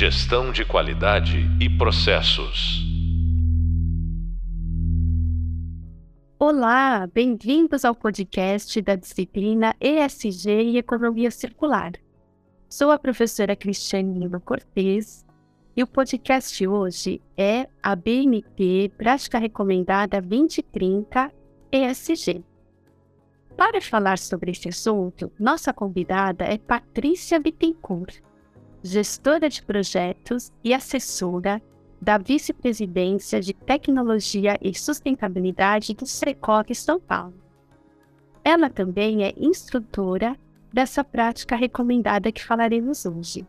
Gestão de qualidade e processos. Olá, bem-vindos ao podcast da disciplina ESG e Economia Circular. Sou a professora Cristiane Lima Cortes e o podcast hoje é a BNT Prática Recomendada 2030 ESG. Para falar sobre esse assunto, nossa convidada é Patrícia Bittencourt, gestora de projetos e assessora da Vice-Presidência de Tecnologia e Sustentabilidade do SECOC São Paulo. Ela também é instrutora dessa prática recomendada que falaremos hoje.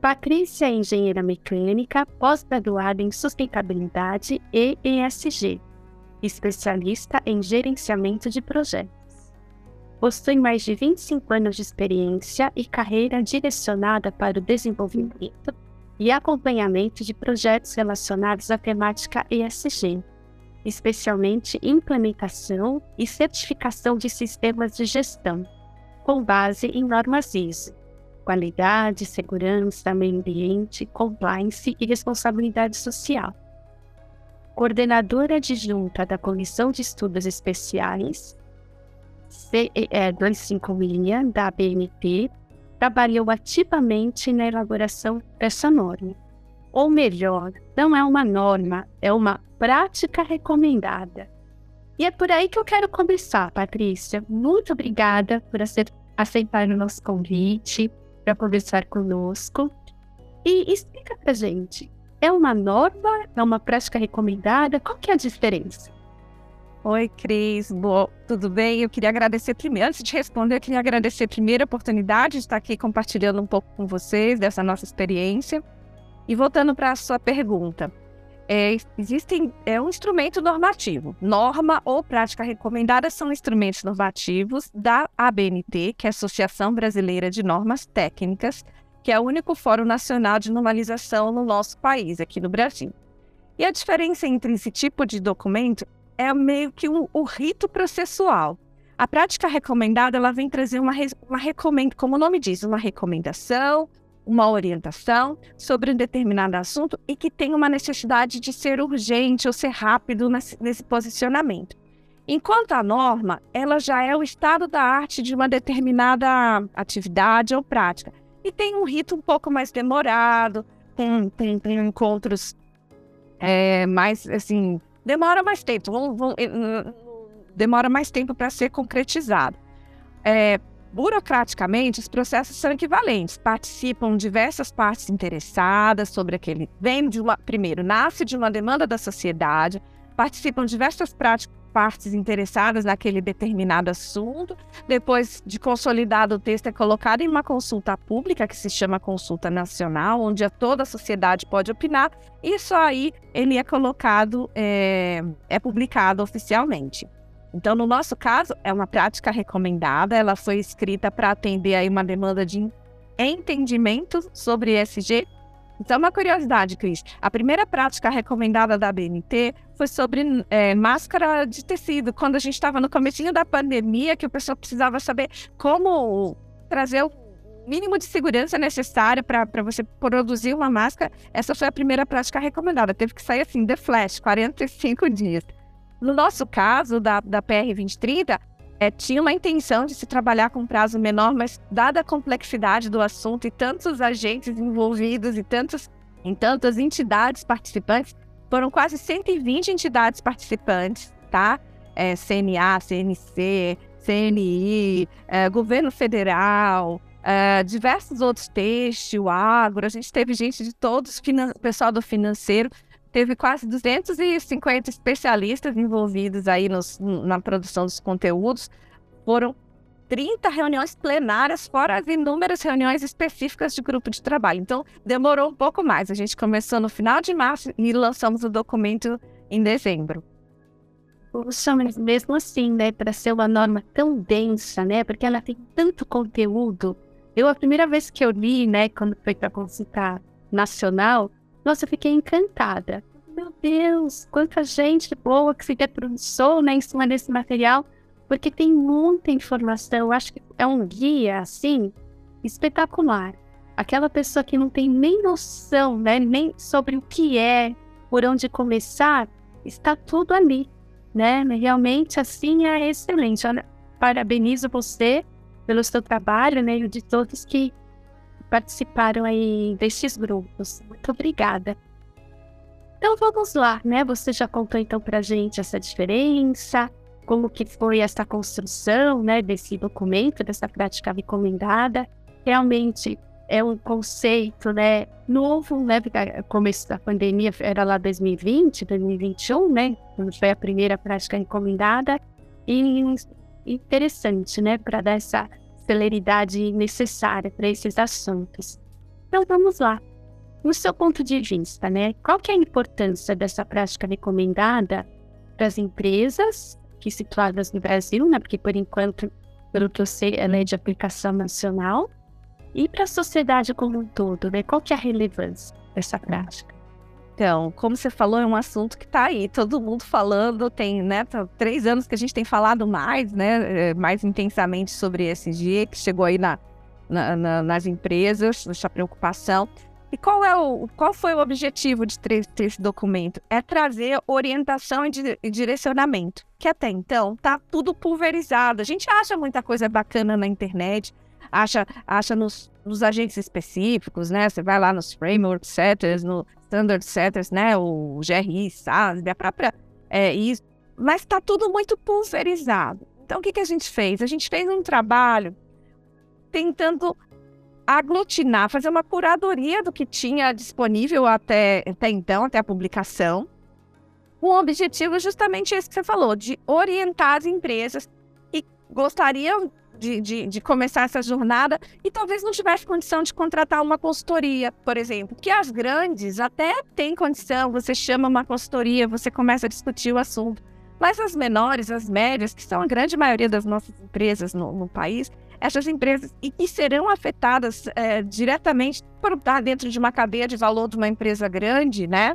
Patrícia é engenheira mecânica, pós-graduada em sustentabilidade e ESG, especialista em gerenciamento de projetos possui mais de 25 anos de experiência e carreira direcionada para o desenvolvimento e acompanhamento de projetos relacionados à temática ESG, especialmente implementação e certificação de sistemas de gestão, com base em normas ISO, qualidade, segurança, meio ambiente, compliance e responsabilidade social. Coordenadora adjunta da Comissão de Estudos Especiais CEE 256 da BNT trabalhou ativamente na elaboração dessa norma. Ou melhor, não é uma norma, é uma prática recomendada. E é por aí que eu quero começar, Patrícia. Muito obrigada por aceitar o nosso convite para conversar conosco. E explica para gente, é uma norma, é uma prática recomendada? Qual que é a diferença? Oi, Cris. Boa, tudo bem? Eu queria agradecer primeiro, antes de responder, eu queria agradecer a oportunidade de estar aqui compartilhando um pouco com vocês dessa nossa experiência. E voltando para a sua pergunta, é, existem é um instrumento normativo. Norma ou prática recomendada são instrumentos normativos da ABNT, que é a Associação Brasileira de Normas Técnicas, que é o único fórum nacional de normalização no nosso país, aqui no Brasil. E a diferença entre esse tipo de documento é meio que um, o rito processual. A prática recomendada ela vem trazer uma, uma recomenda, como o nome diz, uma recomendação, uma orientação sobre um determinado assunto e que tem uma necessidade de ser urgente ou ser rápido nesse, posicionamento. Enquanto a norma, ela já é o estado da arte de uma determinada atividade ou prática. E tem um rito um pouco mais demorado, com, com, com encontros é, mais, assim, demora mais tempo, vão, demora mais tempo para ser concretizado. É, burocraticamente, os processos são equivalentes. Participam diversas partes interessadas sobre aquele. Vem de uma. Primeiro, nasce de uma demanda da sociedade, participam diversas práticas partes interessadas naquele determinado assunto. Depois de consolidado, o texto é colocado em uma consulta pública, que se chama consulta nacional, onde toda a sociedade pode opinar. E só aí ele é colocado, é, é publicado oficialmente. Então, no nosso caso, é uma prática recomendada, ela foi escrita para atender aí uma demanda de entendimento sobre ESG então, uma curiosidade, Cris. A primeira prática recomendada da BNT foi sobre é, máscara de tecido. Quando a gente estava no comecinho da pandemia, que o pessoal precisava saber como trazer o mínimo de segurança necessário para você produzir uma máscara, essa foi a primeira prática recomendada. Teve que sair assim, the flash, 45 dias. No nosso caso, da, da PR 2030, é, tinha uma intenção de se trabalhar com um prazo menor, mas dada a complexidade do assunto e tantos agentes envolvidos e tantos, em tantas entidades participantes, foram quase 120 entidades participantes, tá? É, CNA, CNC, CNI, é, governo federal, é, diversos outros textos, agro, a gente teve gente de todos, pessoal do financeiro, teve quase 250 especialistas envolvidos aí nos, na produção dos conteúdos. Foram 30 reuniões plenárias, fora as inúmeras reuniões específicas de grupo de trabalho. Então, demorou um pouco mais. A gente começou no final de março e lançamos o documento em dezembro. Poxa, mas mesmo assim, né, para ser uma norma tão densa, né, porque ela tem tanto conteúdo. Eu, a primeira vez que eu li, né, quando foi para consultar nacional, nossa, eu fiquei encantada. Meu Deus, quanta gente boa que se debruçou né, em cima desse material, porque tem muita informação. Eu acho que é um guia, assim, espetacular. aquela pessoa que não tem nem noção, né, nem sobre o que é, por onde começar, está tudo ali, né? Realmente assim é excelente. Parabenizo você pelo seu trabalho, né, e de todos que participaram aí destes grupos. Muito obrigada. Então vamos lá, né? Você já contou então para gente essa diferença, como que foi essa construção, né, desse documento, dessa prática recomendada. Realmente é um conceito, né, novo, né, começo da pandemia era lá 2020, 2021, né, quando foi a primeira prática recomendada, e interessante, né, para dar essa celeridade necessária para esses assuntos. Então vamos lá. No seu ponto de vista, né, qual que é a importância dessa prática recomendada para as empresas que situadas no Brasil, né, porque por enquanto, pelo que eu sei, ela é de aplicação nacional, e para a sociedade como um todo, né, qual que é a relevância dessa prática? Então, como você falou, é um assunto que está aí, todo mundo falando, tem, né, tá três anos que a gente tem falado mais, né, é, mais intensamente sobre esse dia, que chegou aí na, na, na, nas empresas, essa preocupação. E qual, é o, qual foi o objetivo de ter, esse documento? É trazer orientação e, di, e direcionamento, que até então está tudo pulverizado. A gente acha muita coisa bacana na internet, acha, acha nos, nos agentes específicos, né? Você vai lá nos framework setters, no standard setters, né? O GRI, SASB, a própria é, isso. Mas está tudo muito pulverizado. Então, o que, que a gente fez? A gente fez um trabalho tentando aglutinar, fazer uma curadoria do que tinha disponível até, até então, até a publicação, com o objetivo justamente esse que você falou, de orientar as empresas que gostariam de, de, de, começar essa jornada e talvez não tivesse condição de contratar uma consultoria, por exemplo. Que as grandes até têm condição, você chama uma consultoria, você começa a discutir o assunto. Mas as menores, as médias, que são a grande maioria das nossas empresas no, no país, essas empresas e que serão afetadas é, diretamente por estar dentro de uma cadeia de valor de uma empresa grande, né?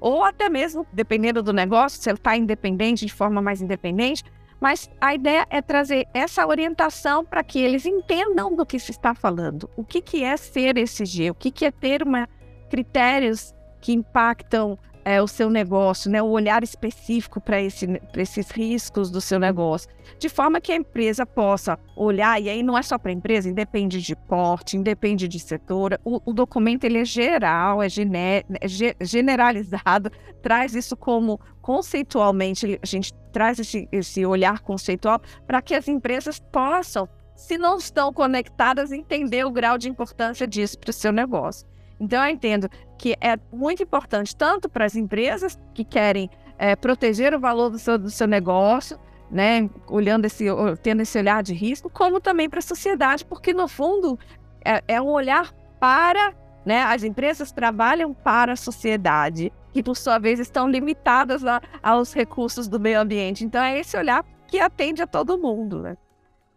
Ou até mesmo, dependendo do negócio, se ele está independente, de forma mais independente, mas a ideia é trazer essa orientação para que eles entendam do que se está falando. O que, que é ser ESG, o que, que é ter uma, critérios que impactam é, o seu negócio, né, o olhar específico para esse, esses riscos do seu negócio, de forma que a empresa possa olhar, e aí não é só para a empresa, independe de porte, independe de setor, o, o documento ele é geral, é, gener, é generalizado, traz isso como conceitualmente, a gente traz esse, esse olhar conceitual para que as empresas possam, se não estão conectadas, entender o grau de importância disso para o seu negócio. Então, eu entendo que é muito importante tanto para as empresas que querem é, proteger o valor do seu, do seu negócio, né, olhando esse, tendo esse olhar de risco, como também para a sociedade, porque no fundo é, é um olhar para, né, as empresas trabalham para a sociedade, que por sua vez estão limitadas a, aos recursos do meio ambiente. Então é esse olhar que atende a todo mundo, né?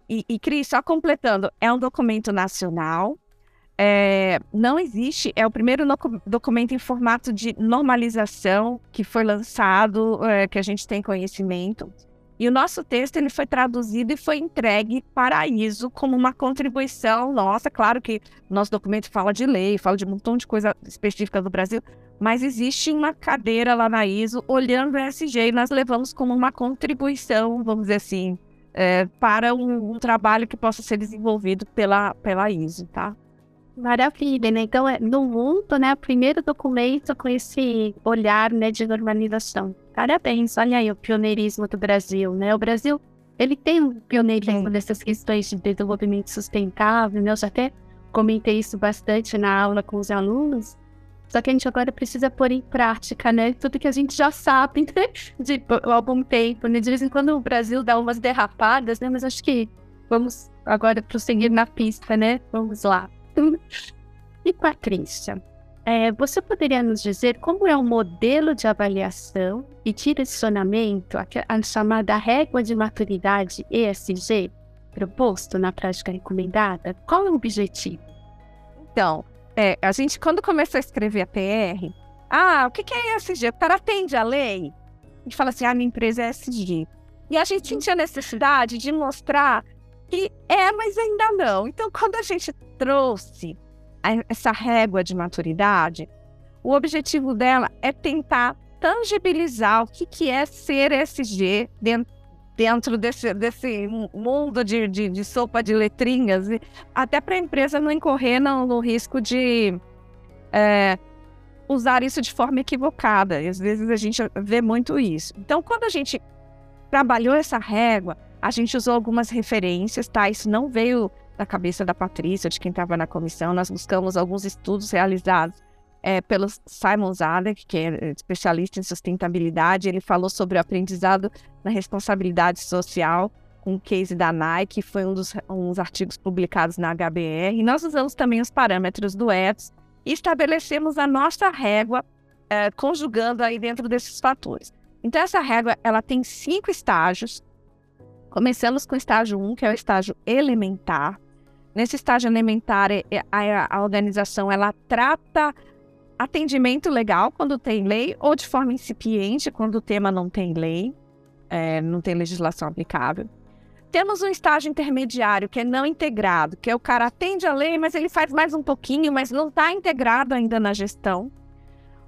E, e Cris, só completando, é um documento nacional, é, não existe, é o primeiro documento em formato de normalização que foi lançado, é, que a gente tem conhecimento. E o nosso texto ele foi traduzido e foi entregue para a ISO como uma contribuição nossa. Claro que nosso documento fala de lei, fala de um montão de coisa específica do Brasil, mas existe uma cadeira lá na ISO olhando o ESG e nós levamos como uma contribuição, vamos dizer assim, é, para um, um, trabalho que possa ser desenvolvido pela, pela ISO, tá? Maravilha, né? Então, é, no mundo, né, o primeiro documento com esse olhar, né, de normalização. Parabéns, olha aí o pioneirismo do Brasil, né? O Brasil, ele tem um pioneirismo nessas questões de desenvolvimento sustentável, né? Eu já até comentei isso bastante na aula com os alunos, só que a gente agora precisa pôr em prática, né? Tudo que a gente já sabe né? de algum tempo, né? De vez em quando o Brasil dá umas derrapadas, né? Mas acho que vamos agora prosseguir na pista, né? Vamos lá. E Patrícia, é, você poderia nos dizer como é o modelo de avaliação e direcionamento, a, a chamada régua de maturidade ESG, proposto na prática recomendada? Qual é o objetivo? Então, é, a gente, quando começou a escrever a PR, ah, o que, que é ESG? O cara atende a lei? A gente fala assim, ah, minha empresa é ESG. E a gente sentia a necessidade de mostrar que é, mas ainda não. Então, quando a gente trouxe essa régua de maturidade, o objetivo dela é tentar tangibilizar o que, que é ser SG dentro, dentro desse, desse mundo de, de, de sopa de letrinhas, até para a empresa não incorrer no, no risco de é, usar isso de forma equivocada. E às vezes a gente vê muito isso. Então, quando a gente trabalhou essa régua, a gente usou algumas referências, tá? Isso não veio da cabeça da Patrícia, de quem estava na comissão. Nós buscamos alguns estudos realizados é, pelo Simon Zadek, que é especialista em sustentabilidade. Ele falou sobre o aprendizado na responsabilidade social, o case da Nike, foi um dos uns artigos publicados na HBR. E nós usamos também os parâmetros do ETS e estabelecemos a nossa régua, é, conjugando aí dentro desses fatores. Então, essa régua ela tem cinco estágios. Começamos com o estágio 1, um, que é o estágio elementar. Nesse estágio elementar, é, é, a, a organização ela trata atendimento legal quando tem lei ou de forma incipiente quando o tema não tem lei, é, não tem legislação aplicável. Temos um estágio intermediário que é não integrado, que é o cara atende a lei, mas ele faz mais um pouquinho, mas não está integrado ainda na gestão.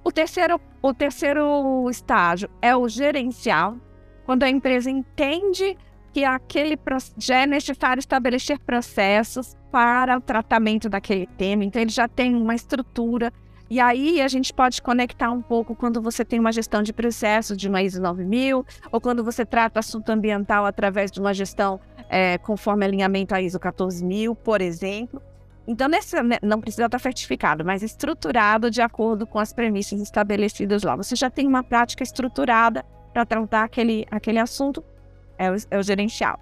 O terceiro, o terceiro estágio é o gerencial, quando a empresa entende que aquele já é necessário estabelecer processos para o tratamento daquele tema, então ele já tem uma estrutura e aí a gente pode conectar um pouco quando você tem uma gestão de processo de uma ISO 9000, ou quando você trata assunto ambiental através de uma gestão é, conforme alinhamento à ISO 14000, por exemplo. Então, nesse, né, não precisa estar certificado, mas estruturado de acordo com as premissas estabelecidas lá. Você já tem uma prática estruturada para tratar aquele, aquele assunto, é o, é o gerencial.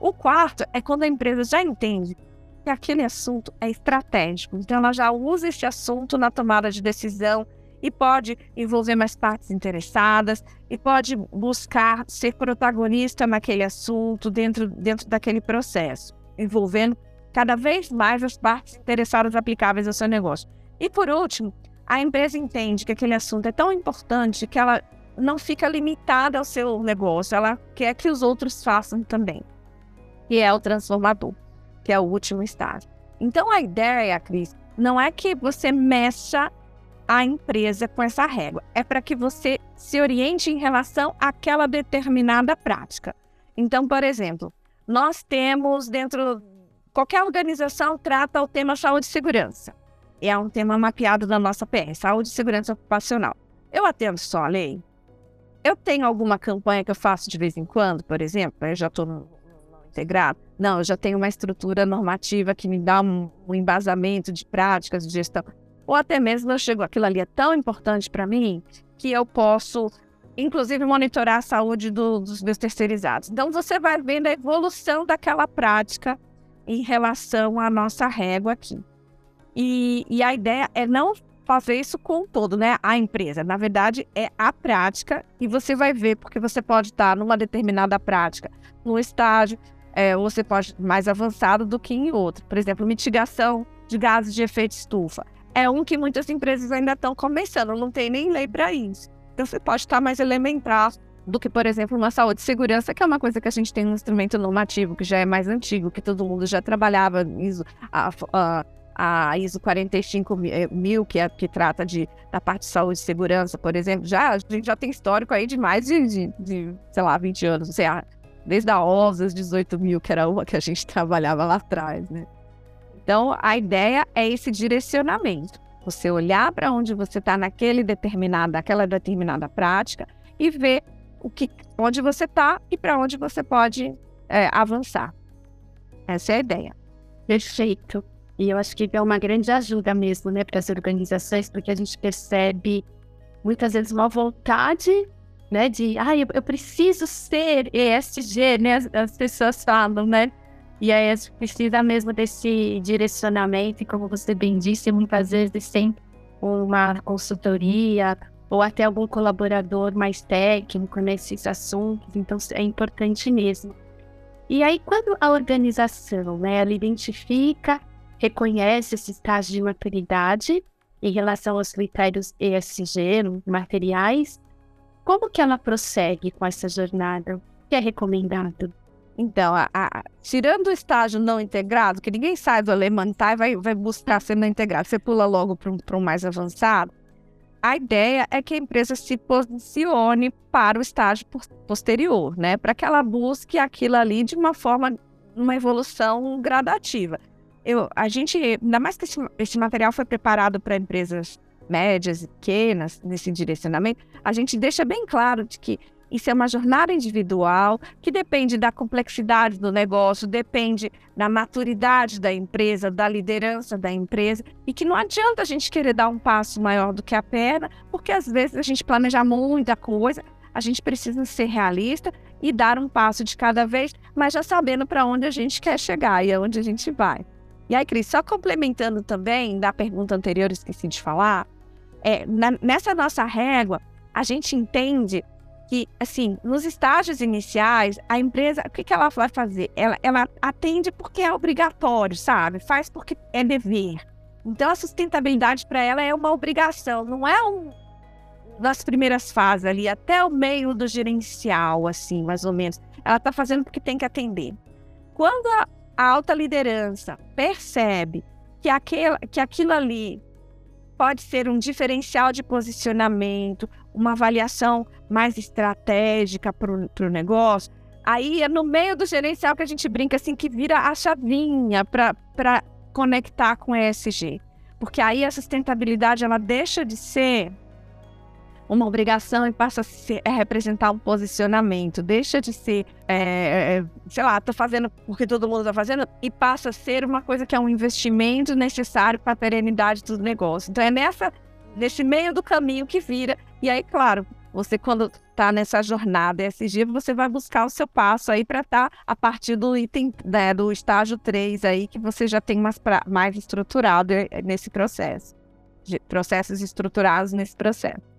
O quarto é quando a empresa já entende que aquele assunto é estratégico. Então, ela já usa esse assunto na tomada de decisão e pode envolver mais partes interessadas e pode buscar ser protagonista naquele assunto dentro, dentro daquele processo, envolvendo cada vez mais as partes interessadas aplicáveis ao seu negócio. E por último, a empresa entende que aquele assunto é tão importante que ela não fica limitada ao seu negócio, ela quer que os outros façam também. E é o transformador que é o último estágio. Então a ideia, Cris, não é que você mexa a empresa com essa régua, é para que você se oriente em relação àquela determinada prática. Então, por exemplo, nós temos dentro qualquer organização trata o tema saúde e segurança. É um tema mapeado da nossa PR, saúde e segurança ocupacional. Eu atendo só a lei? Eu tenho alguma campanha que eu faço de vez em quando, por exemplo, eu já estou no integrado. Não, eu já tenho uma estrutura normativa que me dá um, um embasamento de práticas de gestão. Ou até mesmo eu chego, aquilo ali é tão importante para mim que eu posso, inclusive, monitorar a saúde do, dos meus terceirizados. Então, você vai vendo a evolução daquela prática em relação à nossa régua aqui. E, e a ideia é não fazer isso com todo, né? A empresa. Na verdade, é a prática e você vai ver, porque você pode estar numa determinada prática, no estágio, é, você pode mais avançado do que em outro. Por exemplo, mitigação de gases de efeito estufa. É um que muitas empresas ainda estão começando, não tem nem lei para isso. Então você pode estar mais elementar do que, por exemplo, uma saúde e segurança, que é uma coisa que a gente tem um instrumento normativo que já é mais antigo, que todo mundo já trabalhava, a, a, a ISO 45 eh, que, é, que trata de, da parte de saúde e segurança, por exemplo, já, a gente já tem histórico aí de mais de, de, de sei lá, 20 anos. Sei lá, desde a OSAS 18 mil, que era uma que a gente trabalhava lá atrás, né? Então, a ideia é esse direcionamento. Você olhar para onde você está naquele determinado, aquela determinada prática e ver o que, onde você está e para onde você pode é, avançar. Essa é a ideia. Perfeito. E eu acho que é uma grande ajuda mesmo, né, para as organizações, porque a gente percebe muitas vezes uma vontade né? De, ah, eu, preciso ser ESG, né? As, as, pessoas falam, né? E aí a gente precisa mesmo desse direcionamento, e como você bem disse, muitas vezes tem uma consultoria ou até algum colaborador mais técnico nesses assuntos, então é importante mesmo. E aí, quando a organização, né, ela identifica, reconhece esse estágio de maturidade em relação aos critérios ESG, materiais, como que ela prossegue com essa jornada? O que é recomendado? Então, a, a, tirando o estágio não integrado, que ninguém sai do elementar e vai, vai buscar ser não integrado, você pula logo para um mais avançado, a ideia é que a empresa se posicione para o estágio posterior, né? Para que ela busque aquilo ali de uma forma, uma evolução gradativa. Eu, a gente, ainda mais que esse, esse material foi preparado para empresas médias e pequenas nesse direcionamento, a gente deixa bem claro de que isso é uma jornada individual que depende da complexidade do negócio, depende da maturidade da empresa, da liderança da empresa, e que não adianta a gente querer dar um passo maior do que a perna, porque às vezes a gente planeja muita coisa, a gente precisa ser realista e dar um passo de cada vez, mas já sabendo para onde a gente quer chegar e aonde a gente vai. E aí, Cris, só complementando também da pergunta anterior, esqueci de falar, é, na, nessa nossa régua, a gente entende que, assim, nos estágios iniciais, a empresa, o que, que ela vai fazer? Ela, ela atende porque é obrigatório, sabe? Faz porque é dever. Então, a sustentabilidade para ela é uma obrigação, não é um nas primeiras fases ali, até o meio do gerencial, assim, mais ou menos. Ela está fazendo porque tem que atender. Quando a, a alta liderança percebe que, aquele, que aquilo ali pode ser um diferencial de posicionamento, uma avaliação mais estratégica para o negócio. Aí é no meio do gerencial que a gente brinca assim, que vira a chavinha para conectar com ESG. Porque aí a sustentabilidade ela deixa de ser uma obrigação e passa a, ser, a representar um posicionamento, deixa de ser, é, é, sei lá, estou fazendo porque todo mundo está fazendo, e passa a ser uma coisa que é um investimento necessário para a perenidade do negócio. Então é nessa, nesse meio do caminho que vira, e aí, claro, você quando está nessa jornada ESG, você vai buscar o seu passo aí para estar tá a partir do item, né, do estágio 3 aí, que você já tem mais, pra, mais estruturado eh, nesse processo. Processos estruturados nesse processo.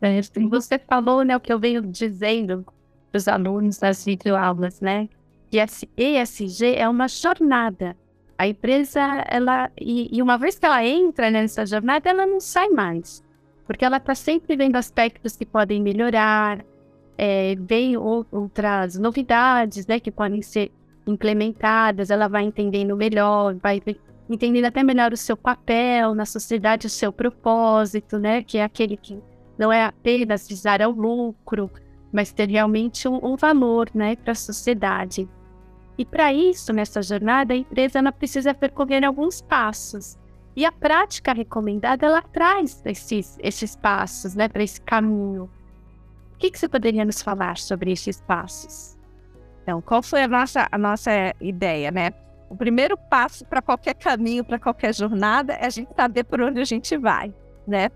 Certo. E você falou, né, o que eu venho dizendo para os alunos das videoaulas, né? Que ESG é uma jornada. A empresa, ela, e, e uma vez que ela entra nessa jornada, ela não sai mais. Porque ela está sempre vendo aspectos que podem melhorar, é, vem outras novidades, né, que podem ser implementadas, ela vai entendendo melhor, vai entendendo até melhor o seu papel na sociedade, o seu propósito, né, que é aquele que não é apenas visar ao lucro, mas ter realmente um, um valor né, para a sociedade. E para isso, nessa jornada, a empresa ela precisa percorrer alguns passos. E a prática recomendada, ela traz esses, esses passos né, para esse caminho. O que, que você poderia nos falar sobre esses passos? Então, qual foi a nossa, a nossa ideia, né? O primeiro passo para qualquer caminho, para qualquer jornada, é a gente saber por onde a gente vai, né?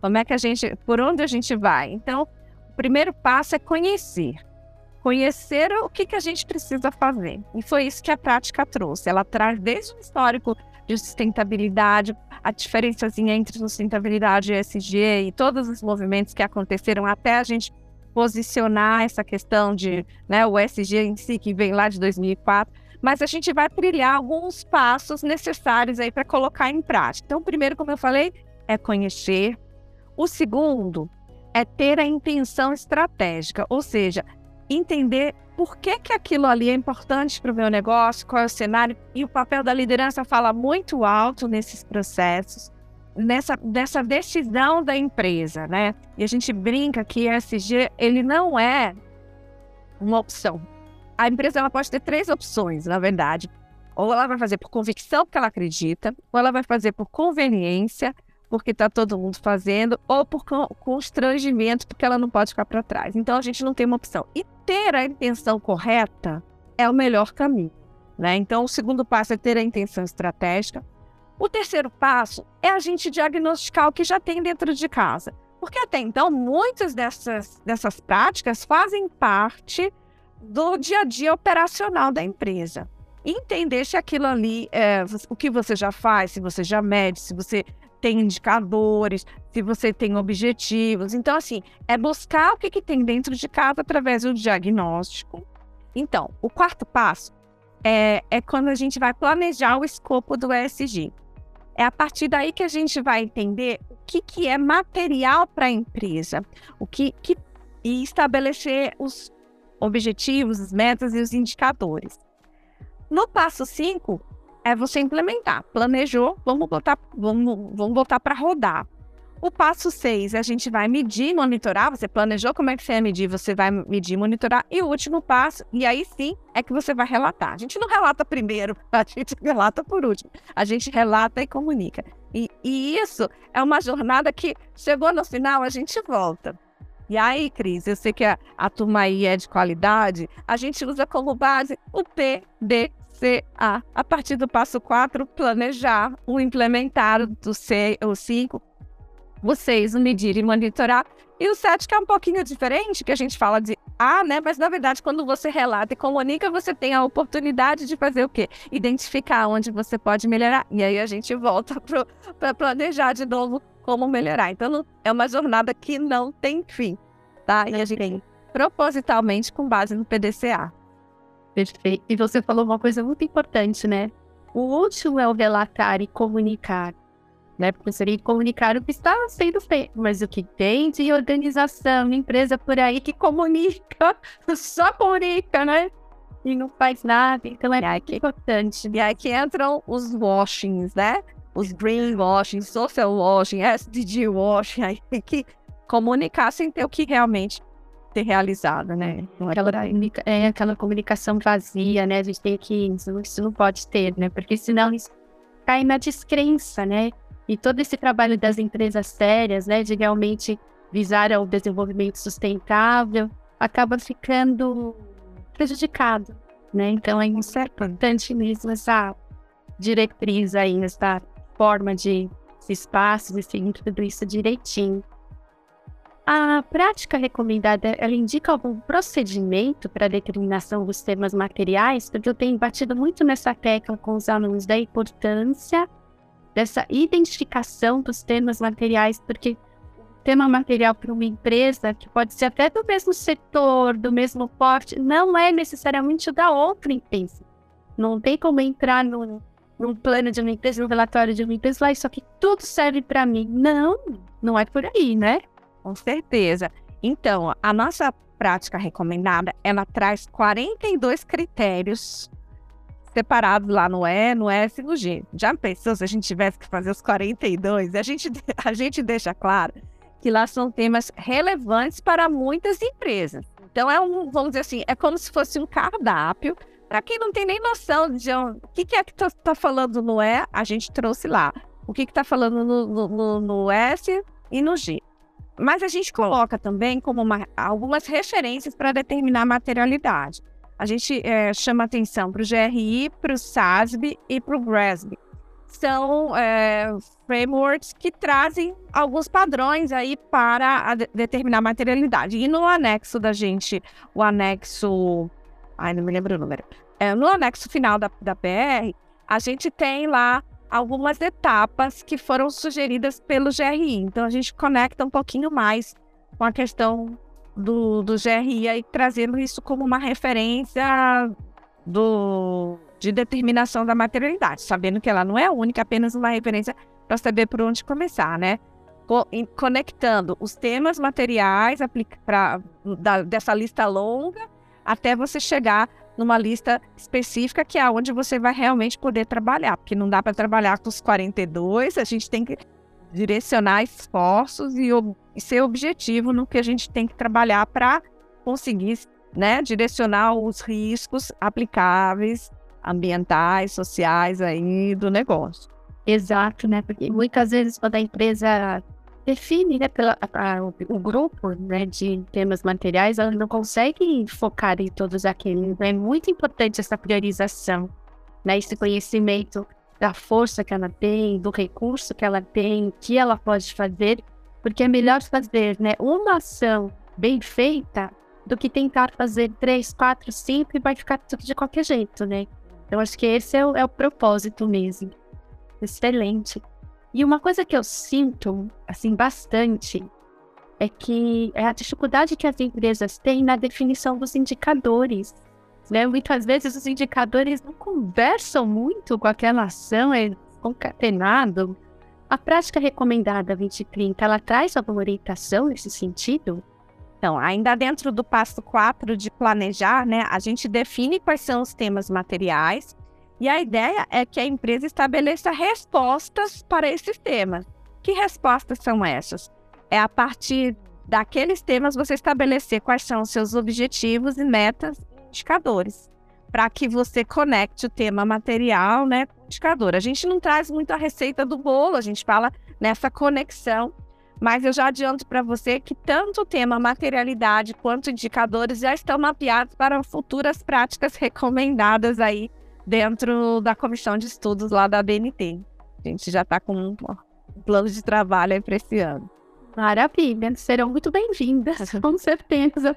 Como é que a gente, por onde a gente vai? Então, o primeiro passo é conhecer. Conhecer o que, que a gente precisa fazer. E foi isso que a prática trouxe. Ela traz desde o histórico de sustentabilidade, a diferençazinha entre sustentabilidade e ESG e todos os movimentos que aconteceram até a gente posicionar essa questão de né, o ESG em si, que vem lá de 2004, mas a gente vai trilhar alguns passos necessários aí para colocar em prática. Então, primeiro, como eu falei, é conhecer, o segundo é ter a intenção estratégica, ou seja, entender por que, que aquilo ali é importante para o meu negócio, qual é o cenário, e o papel da liderança fala muito alto nesses processos, nessa, nessa decisão da empresa, né? E a gente brinca que ESG, ele não é uma opção. A empresa ela pode ter três opções, na verdade. Ou ela vai fazer por convicção, porque ela acredita, ou ela vai fazer por conveniência, porque está todo mundo fazendo, ou por constrangimento, porque ela não pode ficar para trás. Então a gente não tem uma opção. E ter a intenção correta é o melhor caminho. Né? Então, o segundo passo é ter a intenção estratégica. O terceiro passo é a gente diagnosticar o que já tem dentro de casa. Porque até então, muitas dessas, dessas práticas fazem parte do dia a dia operacional da empresa. Entender se aquilo ali, é, o que você já faz, se você já mede, se você tem indicadores, se você tem objetivos. Então, assim, é buscar o que, que tem dentro de casa através do diagnóstico. Então, o quarto passo é, é quando a gente vai planejar o escopo do ESG. É a partir daí que a gente vai entender o que, que é material para a empresa, o que, que e estabelecer os objetivos, as metas e os indicadores. No passo 5, é você implementar. Planejou, vamos botar, vamos, vamos botar para rodar. O passo 6, a gente vai medir, monitorar. Você planejou como é que você vai medir, você vai medir, monitorar. E o último passo, e aí sim, é que você vai relatar. A gente não relata primeiro, a gente relata por último. A gente relata e comunica. E, e isso é uma jornada que chegou no final, a gente volta. E aí, Cris, eu sei que a, a turma aí é de qualidade, a gente usa como base o PDCA. A partir do passo 4, planejar, o implementar do C, o 5, vocês o medir e monitorar. E o 7, que é um pouquinho diferente, que a gente fala de A, né? Mas na verdade, quando você relata e comunica, você tem a oportunidade de fazer o quê? Identificar onde você pode melhorar. E aí a gente volta para planejar de novo como melhorar. Então, é uma jornada que não tem fim, tá? e a gente tem propositalmente com base no PDCA. Perfeito. E você falou uma coisa muito importante, né? O último é o relatar e comunicar, né? Porque seria comunicar o que está sendo feito, mas o que tem de organização, empresa por aí que comunica, só comunica, né? E não faz nada. Então é muito importante. E aí que entram os washings, né? os greenwashing, social washing, SDG washing, aí tem que comunicar sem ter o que realmente ter realizado, né? Não é aquela, é aquela comunicação vazia, né? A gente tem que. Isso, isso não pode ter, né? Porque senão isso cai na descrença, né? E todo esse trabalho das empresas sérias, né? De realmente visar o desenvolvimento sustentável, acaba ficando prejudicado, né? Então é importante mesmo essa diretriz aí, essa forma de espaços e seguir tudo isso direitinho. A prática recomendada, ela indica algum procedimento para determinação dos temas materiais, porque eu tenho batido muito nessa tecla com os alunos da importância dessa identificação dos temas materiais, porque o tema material para uma empresa, que pode ser até do mesmo setor, do mesmo porte, não é necessariamente o da outra empresa. Não tem como entrar no, num plano de uma empresa, num relatório de uma empresa, lá, isso aqui tudo serve para mim. Não, não é por aí, né? Com certeza. Então, a nossa prática recomendada, ela traz 42 critérios separados lá no E, no S e no G. Já pensou se a gente tivesse que fazer os 42? A gente, a gente deixa claro que lá são temas relevantes para muitas empresas. Então, é um, vamos dizer assim, é como se fosse um cardápio para quem não tem nem noção de o que, que é que está tá falando no E, a gente trouxe lá. O que está falando no, no, no, S e no G. Mas a gente coloca também como uma, algumas referências para determinar a materialidade. A gente é, chama atenção para o GRI, para o SASB e para o GRASB. São é, frameworks que trazem alguns padrões aí para de determinar a materialidade. E no anexo da gente, o anexo Ai, não me lembro o número. É, no anexo final da, da PR, a gente tem lá algumas etapas que foram sugeridas pelo GRI. Então, a gente conecta um pouquinho mais com a questão do, do GRI e trazendo isso como uma referência do, de determinação da materialidade, sabendo que ela não é única, apenas uma referência para saber por onde começar, né? Co conectando os temas materiais pra, da, dessa lista longa até você chegar numa lista específica que é onde você vai realmente poder trabalhar, porque não dá para trabalhar com os 42, a gente tem que direcionar esforços e, e ser objetivo no que a gente tem que trabalhar para conseguir né, direcionar os riscos aplicáveis ambientais, sociais aí do negócio. Exato, né? Porque muitas vezes quando a empresa define né, pela, a, o grupo né, de temas materiais, ela não consegue focar em todos aqueles. Né? É muito importante essa priorização, né, esse conhecimento da força que ela tem, do recurso que ela tem, o que ela pode fazer, porque é melhor fazer né, uma ação bem feita do que tentar fazer três, quatro, cinco e vai ficar tudo de qualquer jeito, né? Então, acho que esse é o, é o propósito mesmo. Excelente. E uma coisa que eu sinto, assim, bastante, é que é a dificuldade que as empresas têm na definição dos indicadores. Né? Muitas vezes os indicadores não conversam muito com aquela ação, é concatenado. A prática recomendada 2030, ela traz alguma orientação nesse sentido? Então, ainda dentro do passo 4 de planejar, né, a gente define quais são os temas materiais e a ideia é que a empresa estabeleça respostas para esses temas. Que respostas são essas? É a partir daqueles temas você estabelecer quais são os seus objetivos e metas e indicadores, para que você conecte o tema material né, com o indicador. A gente não traz muito a receita do bolo, a gente fala nessa conexão mas eu já adianto para você que tanto o tema materialidade quanto indicadores já estão mapeados para futuras práticas recomendadas aí dentro da comissão de estudos lá da BNT. A gente já está com um plano de trabalho aí para esse ano. Maravilha, serão muito bem-vindas, com certeza.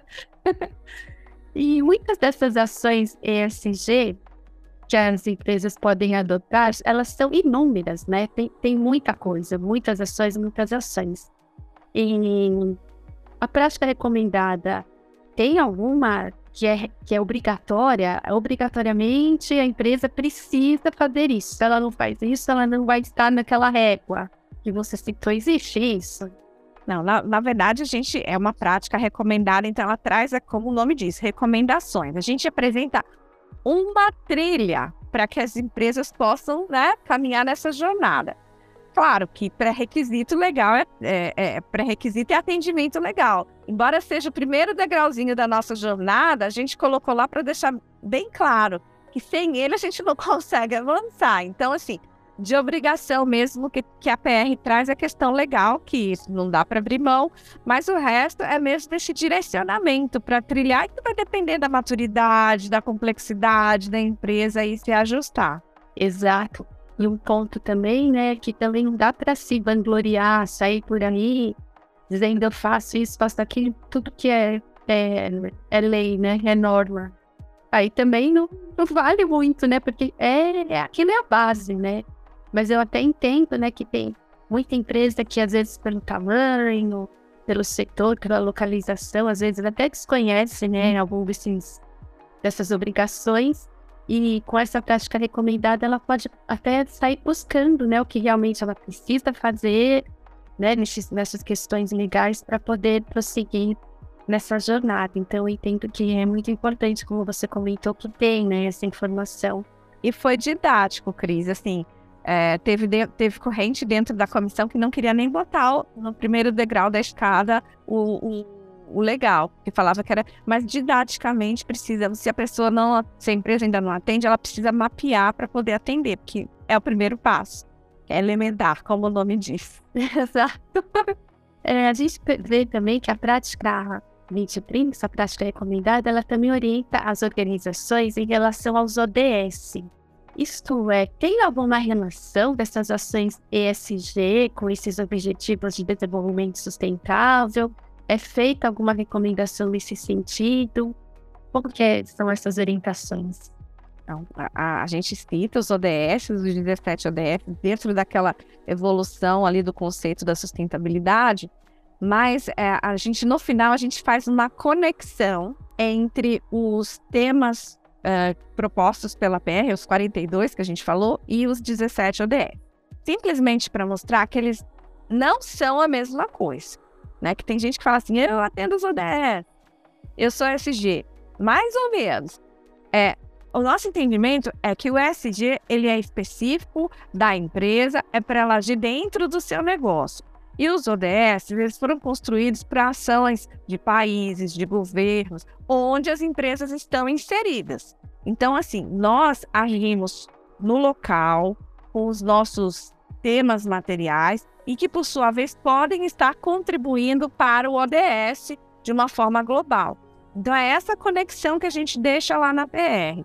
e muitas dessas ações ESG que as empresas podem adotar, elas são inúmeras, né? Tem, tem muita coisa, muitas ações, muitas ações. E a prática recomendada tem alguma que é, que é obrigatória? Obrigatoriamente a empresa precisa fazer isso. Se ela não faz isso, ela não vai estar naquela régua que você citou. Existe isso? Não, na, na, verdade, a gente é uma prática recomendada, então ela traz, é como o nome diz, recomendações. A gente apresenta uma trilha para que as empresas possam né, caminhar nessa jornada. Claro que pré-requisito legal é, é, é pré-requisito e atendimento legal. Embora seja o primeiro degrauzinho da nossa jornada, a gente colocou lá para deixar bem claro que sem ele a gente não consegue avançar. Então, assim, de obrigação mesmo que, que a PR traz a questão legal, que isso não dá para abrir mão, mas o resto é mesmo esse direcionamento para trilhar, que vai depender da maturidade, da complexidade da empresa e se ajustar. Exato. E um ponto também, né, que também não dá para se vangloriar, sair por aí dizendo eu faço isso, faço aquilo, tudo que é, é, é lei, né, é norma. Aí também não, não vale muito, né, porque é, é aquilo é a base, né. Mas eu até entendo, né, que tem muita empresa que às vezes pelo tamanho, pelo setor, pela localização, às vezes até desconhece, né, algum desses, dessas obrigações. E com essa prática recomendada, ela pode até sair buscando, né, o que realmente ela precisa fazer, né, nessas questões legais para poder prosseguir nessa jornada. Então, eu entendo que é muito importante, como você comentou, que tem, né, essa informação. E foi didático, Cris, assim, é, teve, de, teve corrente dentro da comissão que não queria nem botar no primeiro degrau da escada o, o, o, legal, que falava que era, mas didaticamente precisa, se a pessoa não, se a empresa ainda não atende, ela precisa mapear para poder atender, porque é o primeiro passo, é elementar, como o nome diz. Exato. É, a gente vê também que a prática 2030, essa prática recomendada, ela também orienta as organizações em relação aos ODS, isto é, tem alguma relação dessas ações ESG com esses objetivos de desenvolvimento sustentável? É feita alguma recomendação nesse sentido? Como que são essas orientações? Então, a, a, gente cita os ODS, os 17 ODS, dentro daquela evolução ali do conceito da sustentabilidade, mas é, a gente, no final, a gente faz uma conexão entre os temas uh, propostos pela PR, os 42 que a gente falou, e os 17 ODS. Simplesmente para mostrar que eles não são a mesma coisa. Né? Que tem gente que fala assim, eu atendo os ODS, eu sou SG. Mais ou menos. É, o nosso entendimento é que o SG ele é específico da empresa, é para ela agir dentro do seu negócio. E os ODS, eles foram construídos para ações de países, de governos, onde as empresas estão inseridas. Então, assim, nós agimos no local com os nossos temas materiais e que, por sua vez, podem estar contribuindo para o ODS de uma forma global. Então, é essa conexão que a gente deixa lá na PR.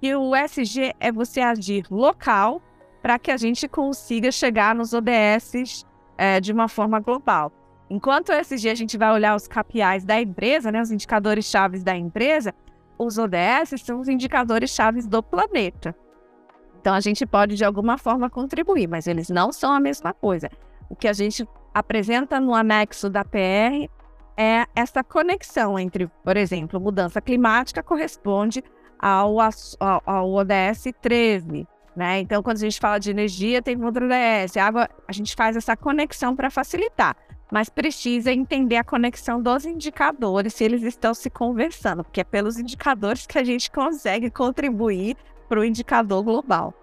E o SG é você agir local para que a gente consiga chegar nos ODS é, de uma forma global. Enquanto o SG a gente vai olhar os KPIs da empresa, né, os indicadores chaves da empresa, os ODS são os indicadores chaves do planeta. Então a gente pode de alguma forma contribuir, mas eles não são a mesma coisa. O que a gente apresenta no anexo da PR é essa conexão entre, por exemplo, mudança climática corresponde ao, ao, ODS 13, né? Então, quando a gente fala de energia, tem outro ODS. Água, a gente faz essa conexão para facilitar. mas precisa entender a conexão dos indicadores, se eles estão se conversando, porque é pelos indicadores que a gente consegue contribuir para o indicador global.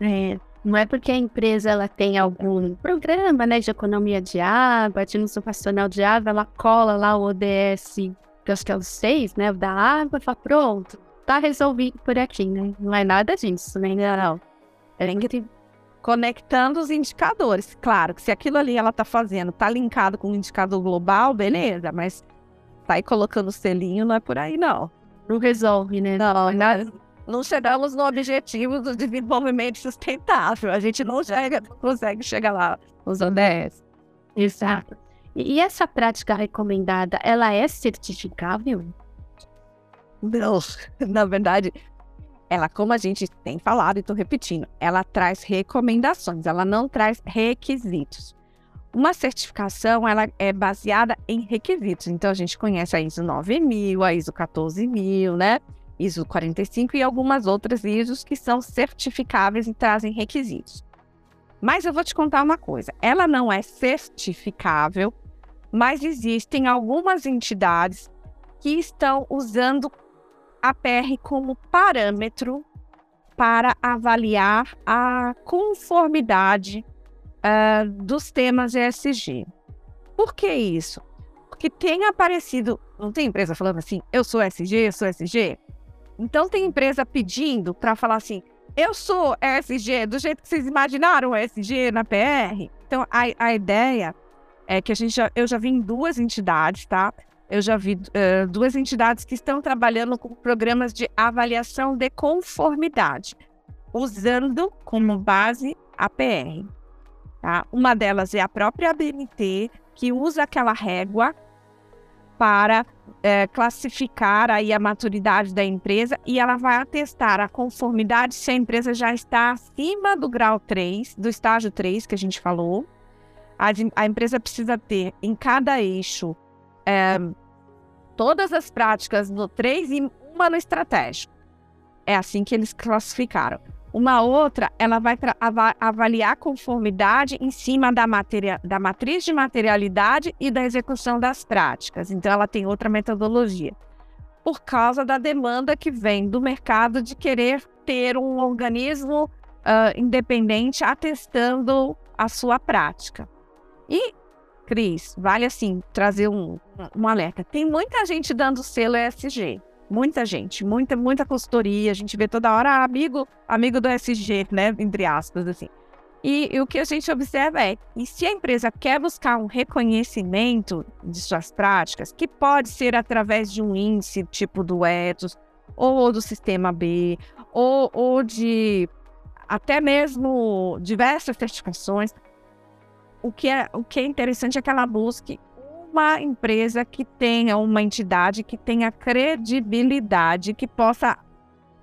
É, não é porque a empresa ela tem algum programa né, de economia de água, de uso racional de água, ela cola lá o ODS, que acho que é o 6, né, o da água, e fala, pronto, tá resolvido por aqui, né? Não é nada disso, né? Não. Tem que conectando os indicadores. Claro que se aquilo ali ela está fazendo está linkado com um indicador global, beleza, mas tá aí colocando o selinho não é por aí, não. Não resolve, né? Não, nós não chegamos no objetivo do desenvolvimento sustentável. A gente não, chega, não consegue chegar lá nos ODS. Exato. E essa prática recomendada, ela é certificável? Não, na verdade, ela, como a gente tem falado e estou repetindo, ela traz recomendações, ela não traz requisitos. Uma certificação ela é baseada em requisitos. Então a gente conhece a ISO 9000, a ISO 14000, né? ISO 45 e algumas outras ISOs que são certificáveis e trazem requisitos. Mas eu vou te contar uma coisa: ela não é certificável, mas existem algumas entidades que estão usando a PR como parâmetro para avaliar a conformidade uh, dos temas ESG. Por que isso? Porque tem aparecido, não tem empresa falando assim, eu sou ESG, eu sou ESG? Então tem empresa pedindo para falar assim, eu sou ESG, do jeito que vocês imaginaram ESG na PR. Então a, a ideia é que a gente já, eu já vi em duas entidades, tá? eu já vi uh, duas entidades que estão trabalhando com programas de avaliação de conformidade, usando como base a PR. Tá? Uma delas é a própria ABNT, que usa aquela régua para é, classificar aí a maturidade da empresa e ela vai atestar a conformidade se a empresa já está acima do grau 3, do estágio 3 que a gente falou. A, a empresa precisa ter em cada eixo é, todas as práticas no 3 e uma no estratégico. É assim que eles classificaram. Uma outra, ela vai avaliar conformidade em cima da, da matriz de materialidade e da execução das práticas. Então, ela tem outra metodologia. Por causa da demanda que vem do mercado de querer ter um organismo uh, independente atestando a sua prática. E Cris, vale assim trazer um, um alerta. Tem muita gente dando selo ESG. Muita gente, muita, muita consultoria. A gente vê toda hora amigo, amigo do ESG, né? Entre aspas, assim. E, e, o que a gente observa é, e se a empresa quer buscar um reconhecimento de suas práticas, que pode ser através de um índice tipo do Ethos, ou do Sistema B, ou, ou de até mesmo diversas certificações, o que é, o que é interessante é que ela busque uma empresa que tenha uma entidade que tenha credibilidade, que possa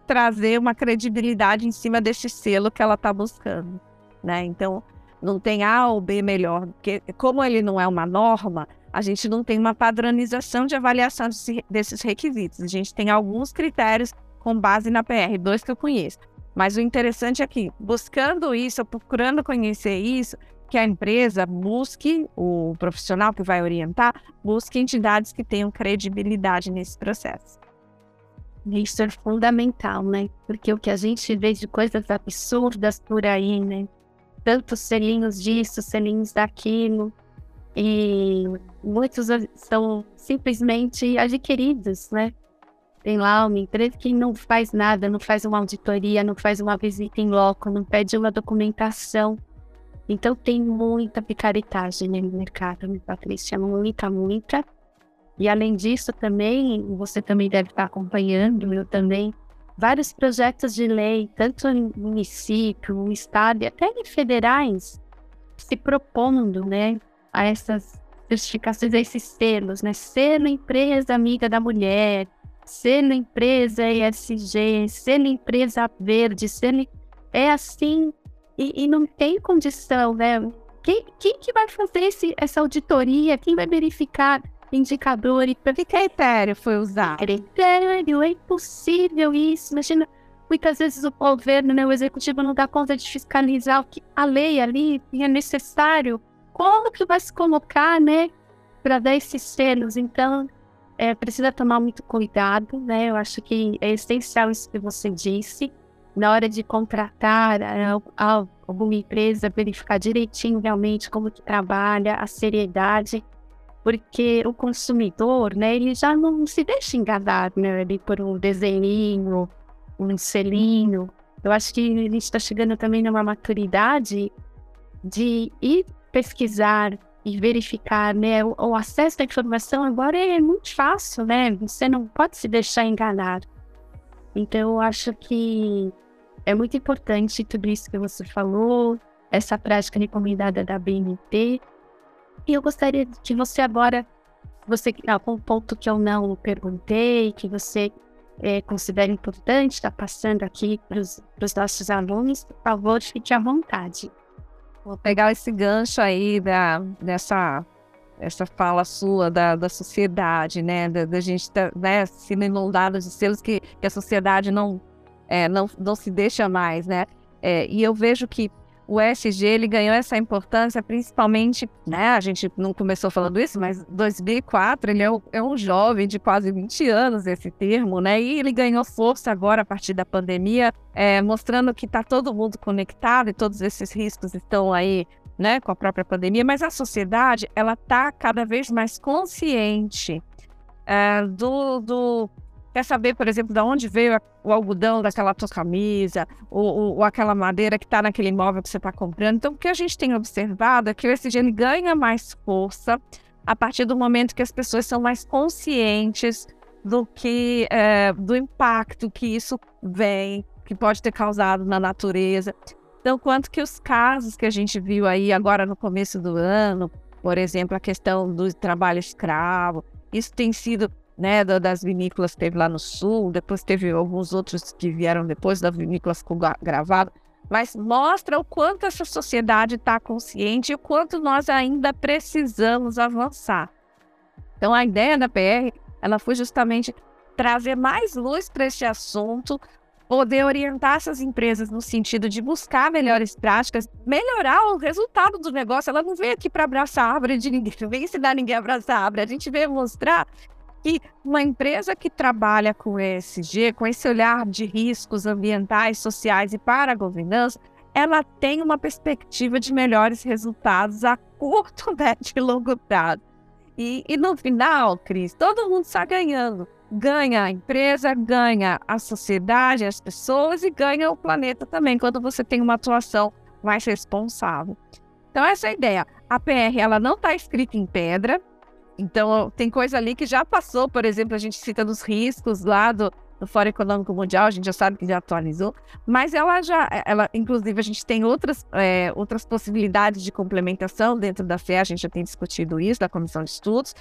trazer uma credibilidade em cima desse selo que ela está buscando, né? Então, não tem A ou B melhor, porque como ele não é uma norma, a gente não tem uma padronização de avaliação desses requisitos. A gente tem alguns critérios com base na PR, dois que eu conheço. Mas o interessante é que, buscando isso, procurando conhecer isso, que a empresa busque, o profissional que vai orientar, busque entidades que tenham credibilidade nesse processo. Isso é fundamental, né? Porque o que a gente vê de coisas absurdas por aí, né? Tantos selinhos disso, selinhos daquilo, e muitos são simplesmente adquiridos, né? Tem lá uma empresa que não faz nada, não faz uma auditoria, não faz uma visita em loco, não pede uma documentação então tem muita picaretagem no mercado, né, Patrícia? Muita, muita. E além disso, também, você também deve estar acompanhando, eu também, vários projetos de lei, tanto em município, no estado e até em federais, se propondo, né, a essas certificações, a esses selos, né? Selo empresa amiga da mulher, selo empresa ESG, selo empresa verde, selo... É assim e, e não tem condição, né? Quem, quem que vai fazer esse, essa auditoria? Quem vai verificar indicadores? Que critério foi usado? Critério, é impossível isso. Imagina, muitas vezes o governo, né, o executivo não dá conta de fiscalizar o que a lei ali é necessário como que vai se colocar, né, para dar esses selos. Então, é, precisa tomar muito cuidado, né? Eu acho que é essencial isso que você disse. Na hora de contratar é, alguma empresa, verificar direitinho realmente como que trabalha, a seriedade, porque o consumidor, né, ele já não se deixa enganar, né, ali por um desenho, um selinho. Eu acho que a gente está chegando também numa maturidade de ir pesquisar e verificar, né? O, o, acesso à informação agora é muito fácil, né? Você não pode se deixar enganar. Então, eu acho que é muito importante tudo isso que você falou, essa prática recomendada da BNT. E eu gostaria que você agora, você algum ponto que eu não perguntei, que você é, considera importante, está passando aqui para os nossos alunos, por favor, fique à vontade. Vou pegar esse gancho aí da, dessa essa fala sua da, da sociedade, né? Da, da gente tá, né, sendo inundado de selos que, que a sociedade não, é, não, não se deixa mais, né? É, e eu vejo que o ESG ele ganhou essa importância principalmente, né? A gente não começou falando isso, mas 2004 ele é, o, é um jovem de quase 20 anos esse termo, né? E ele ganhou força agora a partir da pandemia, é, mostrando que está todo mundo conectado e todos esses riscos estão aí, né? Com a própria pandemia, mas a sociedade ela está cada vez mais consciente é, do, do Quer saber, por exemplo, de onde veio o algodão daquela tua camisa, ou, ou, ou aquela madeira que está naquele imóvel que você está comprando. Então, o que a gente tem observado é que o ESG ganha mais força a partir do momento que as pessoas são mais conscientes do que é, do impacto que isso vem, que pode ter causado na natureza. Então, quanto que os casos que a gente viu aí agora no começo do ano, por exemplo, a questão do trabalho escravo, isso tem sido né, das vinícolas que teve lá no sul, depois teve alguns outros que vieram depois da vinícola ficou gravado, mas mostra o quanto essa sociedade está consciente e o quanto nós ainda precisamos avançar. Então a ideia da PR, ela foi justamente trazer mais luz para este assunto, poder orientar essas empresas no sentido de buscar melhores práticas, melhorar o resultado do negócio. Ela não veio aqui para abraçar a árvore de ninguém, não veio ensinar ninguém a abraçar a árvore. A gente veio mostrar que uma empresa que trabalha com ESG, com esse olhar de riscos ambientais, sociais e para a governança, ela tem uma perspectiva de melhores resultados a curto, médio e longo prazo. E, e no final, Cris, todo mundo está ganhando. Ganha a empresa, ganha a sociedade, as pessoas e ganha o planeta também, quando você tem uma atuação mais responsável. Então, essa é a ideia. A PR ela não está escrita em pedra, então, tem coisa ali que já passou, por exemplo, a gente cita dos riscos lá do, do Fórum Econômico Mundial, a gente já sabe que já atualizou, mas ela já, ela, inclusive, a gente tem outras, é, outras possibilidades de complementação dentro da FE, a gente já tem discutido isso, da Comissão de Estudos,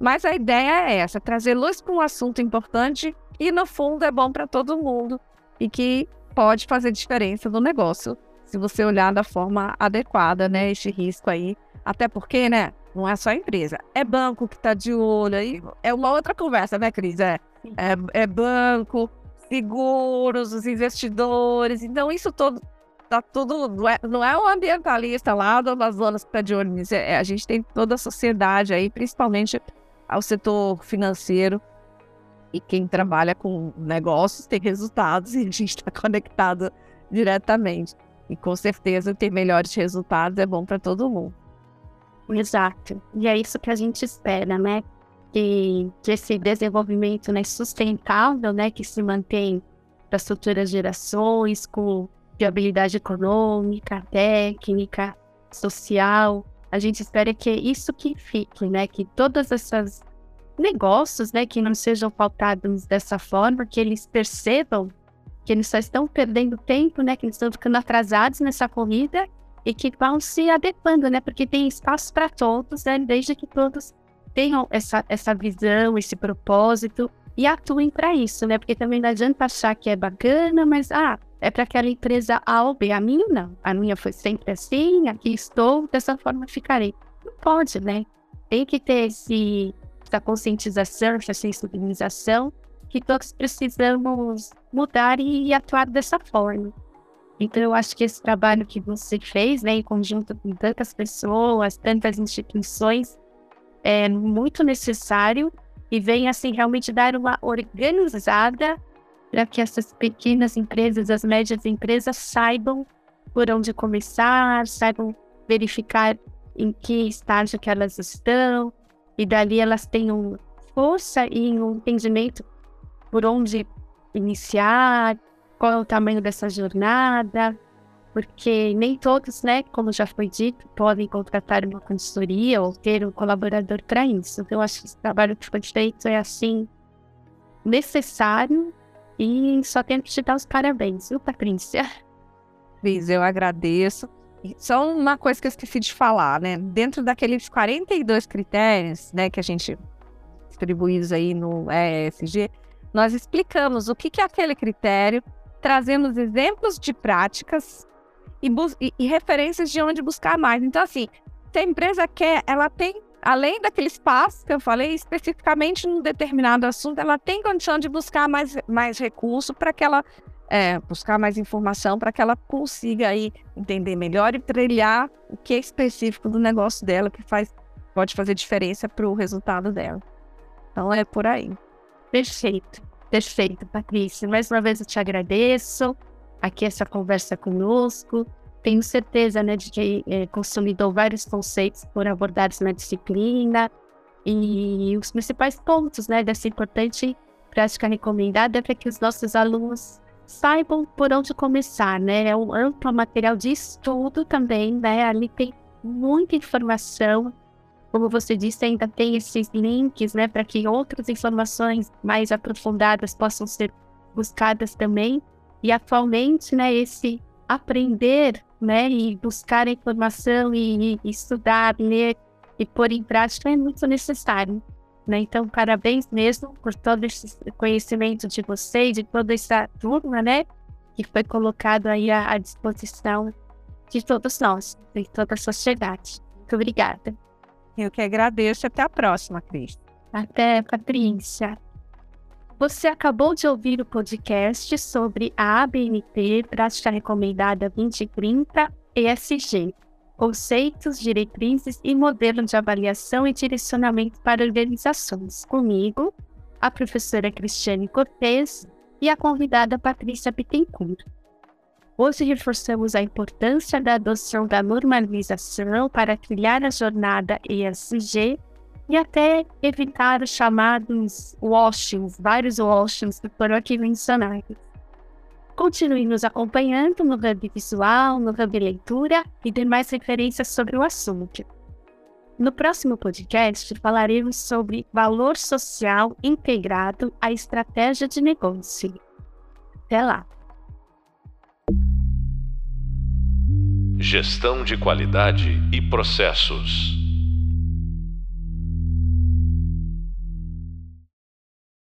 mas a ideia é essa, trazer luz para um assunto importante e, no fundo, é bom para todo mundo e que pode fazer diferença no negócio, se você olhar da forma adequada, né, este risco aí, até porque, né, não é só a empresa. É banco que está de olho. Aí é uma outra conversa, né, Cris? É, é, é banco, seguros, os investidores. Então, isso todo tá tudo. Não é, não é o ambientalista lá do Amazonas que está de olho nisso. É, a gente tem toda a sociedade aí, principalmente ao setor financeiro. E quem trabalha com negócios tem resultados e a gente está conectado diretamente. E com certeza ter melhores resultados é bom para todo mundo. Exato. E é isso que a gente espera, né? Que, que esse desenvolvimento né, sustentável, né, que se mantém para as futuras gerações, com viabilidade econômica, técnica, social. A gente espera que é isso que fique, né? Que todas essas negócios, né, que não sejam pautados dessa forma, que eles percebam que eles só estão perdendo tempo, né, que eles estão ficando atrasados nessa corrida e que vão se adequando, né? Porque tem espaço para todos, né? Desde que todos tenham essa, essa visão, esse propósito e atuem para isso, né? Porque também não adianta achar que é bacana, mas ah, é para aquela empresa A ou B. A minha não. A minha foi sempre assim, aqui estou, dessa forma ficarei. Não pode, né? Tem que ter esse, essa conscientização, essa sensibilização, que todos precisamos mudar e, e atuar dessa forma. Então, eu acho que esse trabalho que você fez, né, em conjunto com tantas pessoas, tantas instituições, é muito necessário e vem, assim, realmente dar uma organizada para que essas pequenas empresas, as médias empresas, saibam por onde começar, saibam verificar em que estágio que elas estão, e dali elas tenham força e um entendimento por onde iniciar, qual é o tamanho dessa jornada, porque nem todos, né, como já foi dito, podem contratar uma consultoria ou ter um colaborador para isso. Então, acho que esse trabalho que foi feito é, assim, necessário e só tenho que te dar os parabéns, viu, Patrícia? Cris, eu agradeço. Só uma coisa que eu esqueci de falar, né? Dentro daqueles 42 critérios, né, que a gente distribuídos aí no ESG, nós explicamos o que, que é aquele critério, trazemos exemplos de práticas e, e, e referências de onde buscar mais. Então, assim, se a empresa quer, ela tem, além daquele espaço que eu falei, especificamente num determinado assunto, ela tem condição de buscar mais, mais recurso para que ela é, buscar mais informação para que ela consiga aí entender melhor e trilhar o que é específico do negócio dela que faz pode fazer diferença para o resultado dela. Então é por aí. Perfeito, perfeito, Patrícia. Mais uma vez eu te agradeço aqui essa conversa conosco. Tenho certeza né, de que é, consolidou vários conceitos por abordados na disciplina e os principais pontos né, dessa importante prática recomendada é para que os nossos alunos saibam por onde começar, né? É um amplo material de estudo também, né? Ali tem muita informação. Como você disse, ainda tem esses links, né, para que outras informações mais aprofundadas possam ser buscadas também. E atualmente, né, esse aprender, né, e buscar informação e, e estudar, ler e pôr em prática é muito necessário. Né? Então, parabéns mesmo por todo esse conhecimento de você e de toda essa turma, né? Que foi colocado aí à, à disposição de todos nós, de toda a sociedade. Muito obrigada. Eu que agradeço. Até a próxima, Cris. Até, Patrícia. Você acabou de ouvir o podcast sobre a ABNT Prática Recomendada 2030 ESG conceitos, diretrizes e modelo de avaliação e direcionamento para organizações. Comigo, a professora Cristiane Cortes e a convidada Patrícia Bittencourt. Hoje reforçamos a importância da adoção da normalização para trilhar a jornada ESG e até evitar os chamados washings, vários washings que foram aqui mencionados. Continue nos acompanhando no Hub Visual, no Hub Leitura e demais referências sobre o assunto. No próximo podcast, falaremos sobre valor social integrado à estratégia de negócio. Até lá! Gestão de qualidade e processos.